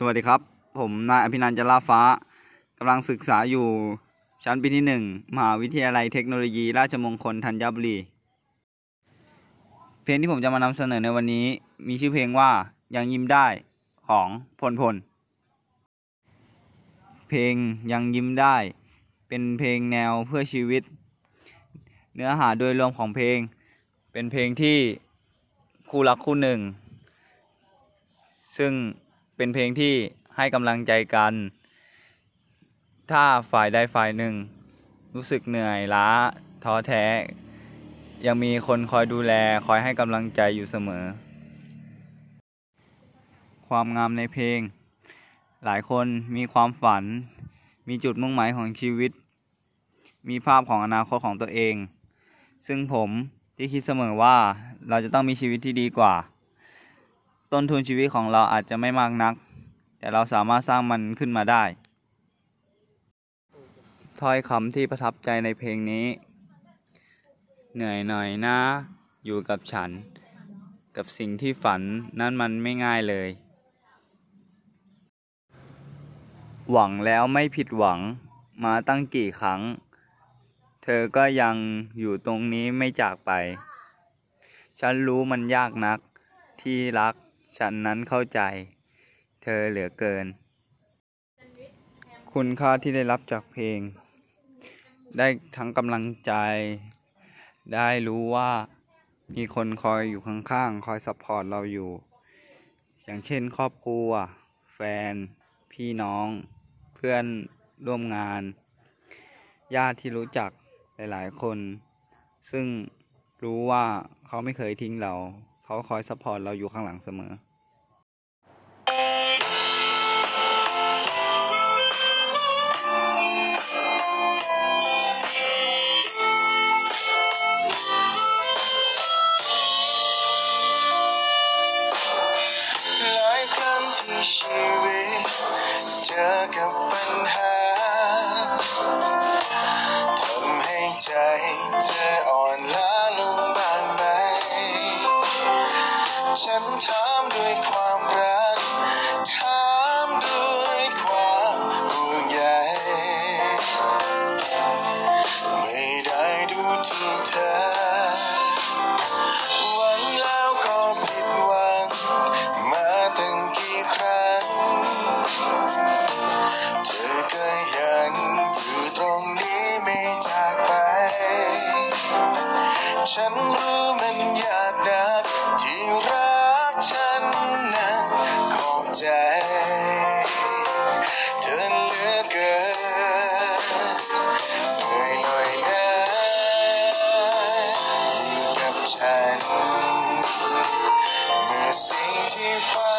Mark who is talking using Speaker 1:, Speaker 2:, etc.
Speaker 1: สวัสดีครับ ผมนายอภินันจลาฟ้ากำลังศึกษาอยู่ชั้นปีที่หนึ่งมหาวิทยาลัยเทคโนโลยี ราชมงคลธัญบุรี เพลงที่ผมจะมานำเสนอในวันนี้มีชื่อเพลงว่ายังยิ้มได้ของพลพล เพลงยังยิ้มได้ เป็นเพลงแนวเพื่อชีวิต เนื้อหาโดยรวมของเพลง เป็นเพลงที่คู่รักคู่หนึ่ง ซึ่ง เป็นเพลงที่ให้กำลังใจกัน ถ้าฝ่ายใดฝ่ายหนึ่ง รู้สึกเหนื่อยล้าท้อแท้ ยังมีคนคอยดูแลคอยให้กำลังใจอยู่เสมอ ความงามในเพลง หลายคนมีความฝัน มีจุดมุ่งหมายของชีวิต มีภาพของอนาคตของตัวเอง ซึ่งผมที่คิดเสมอว่าเราจะต้องมีชีวิตที่ดีกว่า ต้นทุนชีวิตของเราอาจจะไม่มากนัก แต่เราสามารถสร้างมันขึ้นมาได้ ถ้อยคำที่ประทับใจในเพลงนี้ เหนื่อยหน่อยนะ อยู่กับฉัน กับสิ่งที่ฝันนั่นมันไม่ง่ายเลย หวังแล้วไม่ผิดหวังมาตั้งกี่ครั้ง เธอก็ยังอยู่ตรงนี้ไม่จากไป ฉันรู้มันยากนักที่รัก ฉันนั้นเข้าใจ เธอเหลือเกิน คุณค่าที่ได้รับจากเพลง ได้ทั้งกำลังใจ ได้รู้ว่ามีคนคอยอยู่ข้างๆ คอย support เราอยู่ อย่างเช่นครอบครัว แฟน พี่น้อง เพื่อนร่วมงาน ญาติที่รู้จักหลายๆ คน ซึ่งรู้ว่าเขาไม่เคยทิ้งเรา เขาคอย support เราอยู่ข้างหลังเสมอ
Speaker 2: ฉันถามด้วยความรัก ถามด้วยความห่วงใยไม่ได้ดูถูกเธอันนั้นขอบใจ เธอเหลือเกินเหนื่อยหน่อยนะอยู่กับฉันเมื่อสิ่งที่ฝัน